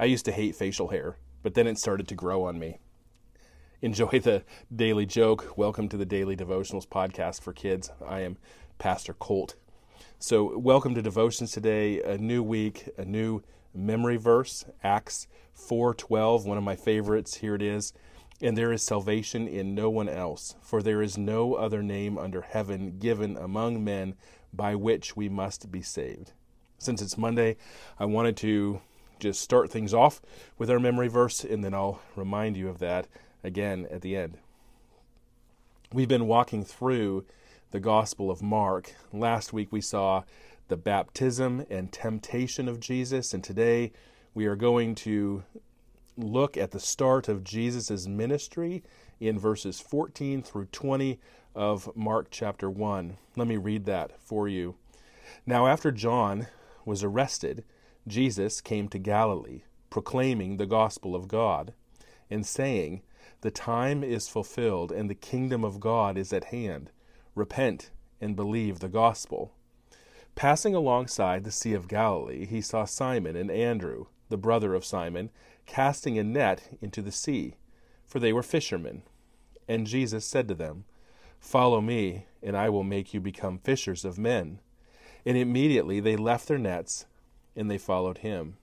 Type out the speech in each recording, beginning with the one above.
I used to hate facial hair, but then it started to grow on me. Enjoy the daily joke. Welcome to the Daily Devotionals podcast for kids. I am Pastor Colt. So, welcome to devotions today. A new week, a new memory verse, Acts 4:12, one of my favorites. Here it is. And there is salvation in no one else, for there is no other name under heaven given among men by which we must be saved. Since it's Monday, I wanted to just start things off with our memory verse, and then I'll remind you of that again at the end. We've been walking through the Gospel of Mark. Last week we saw the baptism and temptation of Jesus, and today we are going to look at the start of Jesus' ministry in verses 14 through 20 of Mark chapter 1. Let me read that for you. Now, after John was arrested, Jesus came to Galilee, proclaiming the gospel of God, and saying, The time is fulfilled, and the kingdom of God is at hand. Repent and believe the gospel. Passing alongside the Sea of Galilee, he saw Simon and Andrew, the brother of Simon, casting a net into the sea, for they were fishermen. And Jesus said to them, Follow me, and I will make you become fishers of men. And immediately they left their nets, and they followed him.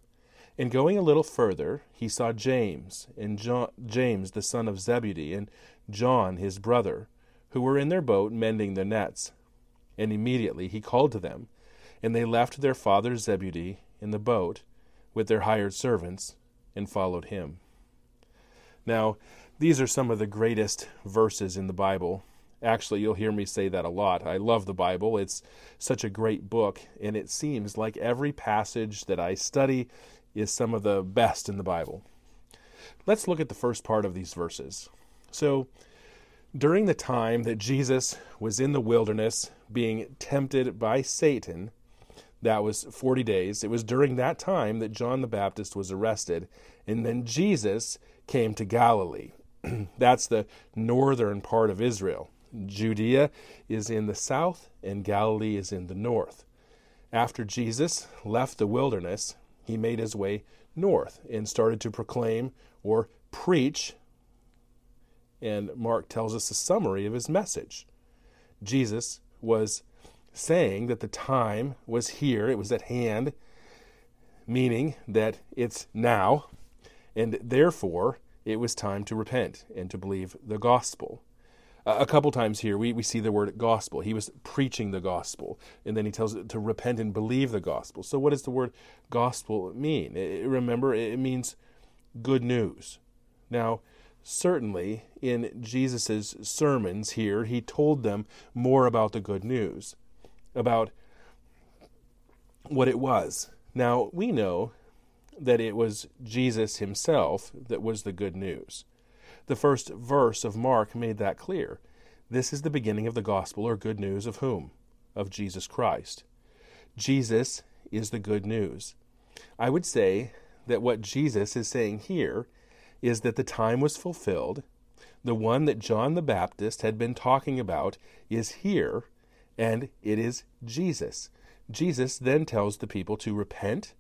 And going a little further, he saw James, and John, James the son of Zebedee, and John his brother, who were in their boat mending their nets. And immediately he called to them, and they left their father Zebedee in the boat with their hired servants and followed him. Now, these are some of the greatest verses in the Bible. Actually, you'll hear me say that a lot. I love the Bible. It's such a great book, and it seems like every passage that I study is some of the best in the Bible. Let's look at the first part of these verses. So, during the time that Jesus was in the wilderness being tempted by Satan, that was 40 days. It was during that time that John the Baptist was arrested, and then Jesus came to Galilee. That's the northern part of Israel. Judea is in the south, and Galilee is in the north. After Jesus left the wilderness, he made his way north and started to proclaim or preach. And Mark tells us a summary of his message. Jesus was saying that the time was here, it was at hand, meaning that it's now, and therefore it was time to repent and to believe the gospel. A couple times here, we, we see the word gospel. He was preaching the gospel, and then he tells it to repent and believe the gospel. So, what does the word gospel mean? It, remember, it means good news. Now, certainly in Jesus' sermons here, he told them more about the good news about what it was. Now, we know that it was Jesus himself that was the good news. The first verse of Mark made that clear. This is the beginning of the gospel or good news of whom? Of Jesus Christ. Jesus is the good news. I would say that what Jesus is saying here is that the time was fulfilled. The one that John the Baptist had been talking about is here and it is Jesus. Jesus then tells the people to repent,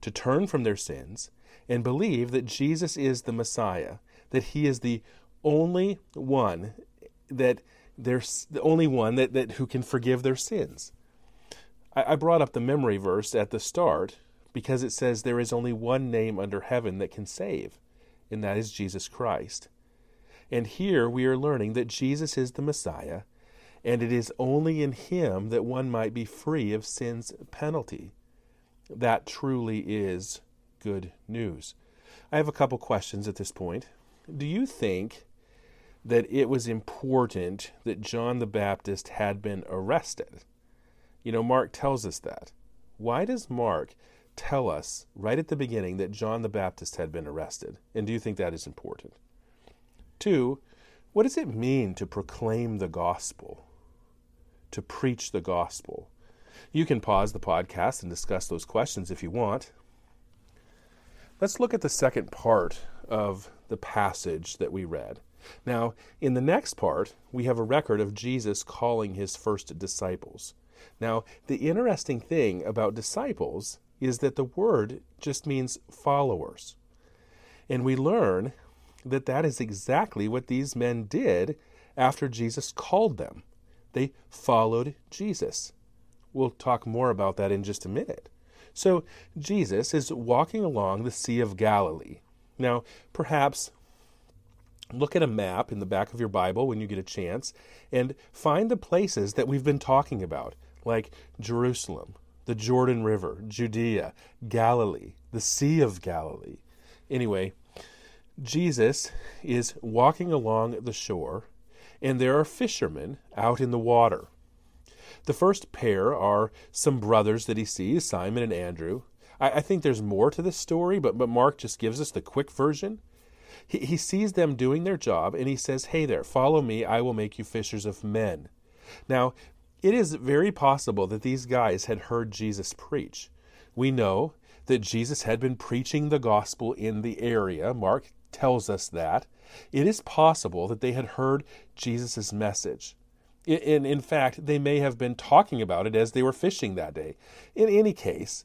to turn from their sins, and believe that Jesus is the Messiah, that he is the only one that there's the only one that, that who can forgive their sins. I, I brought up the memory verse at the start because it says there is only one name under heaven that can save, and that is Jesus Christ. And here we are learning that Jesus is the Messiah and it is only in Him that one might be free of sin's penalty. That truly is good news. I have a couple questions at this point. Do you think that it was important that John the Baptist had been arrested? You know, Mark tells us that. Why does Mark tell us right at the beginning that John the Baptist had been arrested? And do you think that is important? Two, what does it mean to proclaim the gospel? to preach the gospel? You can pause the podcast and discuss those questions if you want. Let's look at the second part of the passage that we read. Now, in the next part, we have a record of Jesus calling his first disciples. Now, the interesting thing about disciples is that the word just means followers. And we learn that that is exactly what these men did after Jesus called them. They followed Jesus. We'll talk more about that in just a minute. So, Jesus is walking along the Sea of Galilee. Now, perhaps look at a map in the back of your Bible when you get a chance and find the places that we've been talking about, like Jerusalem, the Jordan River, Judea, Galilee, the Sea of Galilee. Anyway, Jesus is walking along the shore, and there are fishermen out in the water. The first pair are some brothers that he sees, Simon and Andrew. I, I think there's more to this story, but, but Mark just gives us the quick version. He, he sees them doing their job, and he says, Hey there, follow me, I will make you fishers of men. Now, it is very possible that these guys had heard Jesus preach. We know that Jesus had been preaching the gospel in the area. Mark tells us that. It is possible that they had heard Jesus' message. In, in fact, they may have been talking about it as they were fishing that day. In any case,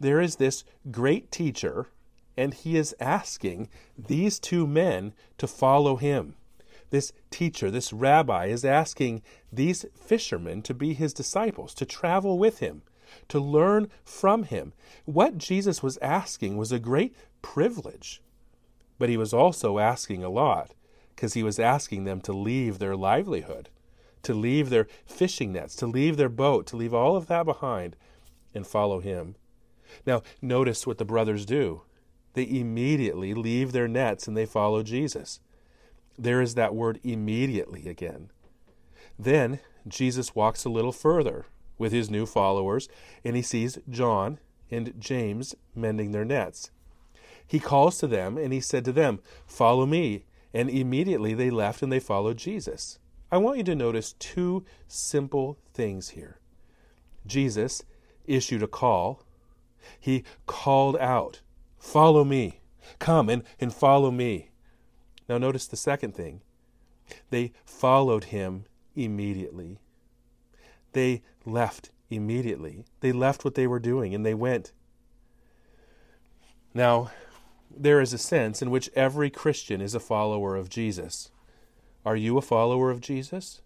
there is this great teacher, and he is asking these two men to follow him. This teacher, this rabbi, is asking these fishermen to be his disciples, to travel with him, to learn from him. What Jesus was asking was a great privilege, but he was also asking a lot because he was asking them to leave their livelihood to leave their fishing nets, to leave their boat, to leave all of that behind and follow him. Now, notice what the brothers do. They immediately leave their nets and they follow Jesus. There is that word immediately again. Then Jesus walks a little further with his new followers and he sees John and James mending their nets. He calls to them and he said to them, Follow me. And immediately they left and they followed Jesus. I want you to notice two simple things here. Jesus issued a call. He called out, Follow me. Come and, and follow me. Now, notice the second thing. They followed him immediately. They left immediately. They left what they were doing and they went. Now, there is a sense in which every Christian is a follower of Jesus. Are you a follower of Jesus?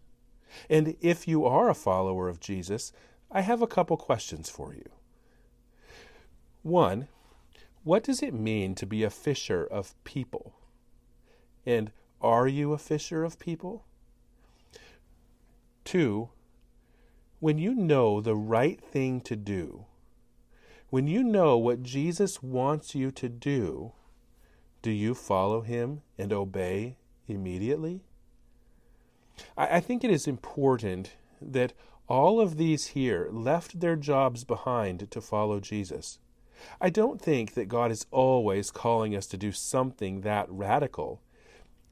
And if you are a follower of Jesus, I have a couple questions for you. One, what does it mean to be a fisher of people? And are you a fisher of people? Two, when you know the right thing to do, when you know what Jesus wants you to do, do you follow him and obey immediately? I, I think it is important that all of these here left their jobs behind to follow Jesus. I don't think that God is always calling us to do something that radical,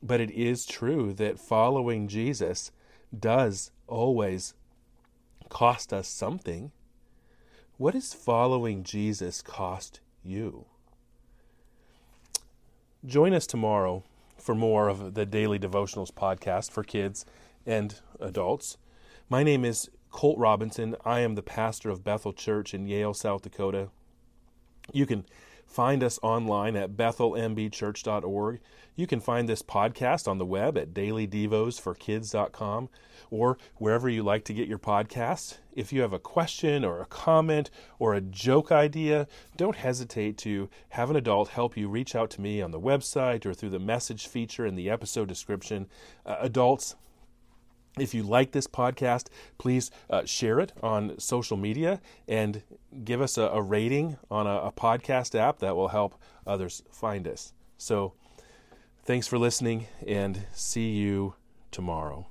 but it is true that following Jesus does always cost us something. What does following Jesus cost you? Join us tomorrow for more of the Daily Devotionals podcast for kids and adults. My name is Colt Robinson. I am the pastor of Bethel Church in Yale, South Dakota. You can find us online at bethelmbchurch.org. You can find this podcast on the web at dailydevosforkids.com or wherever you like to get your podcasts. If you have a question or a comment or a joke idea, don't hesitate to have an adult help you reach out to me on the website or through the message feature in the episode description. Uh, adults, if you like this podcast, please uh, share it on social media and give us a, a rating on a, a podcast app that will help others find us. So, thanks for listening and see you tomorrow.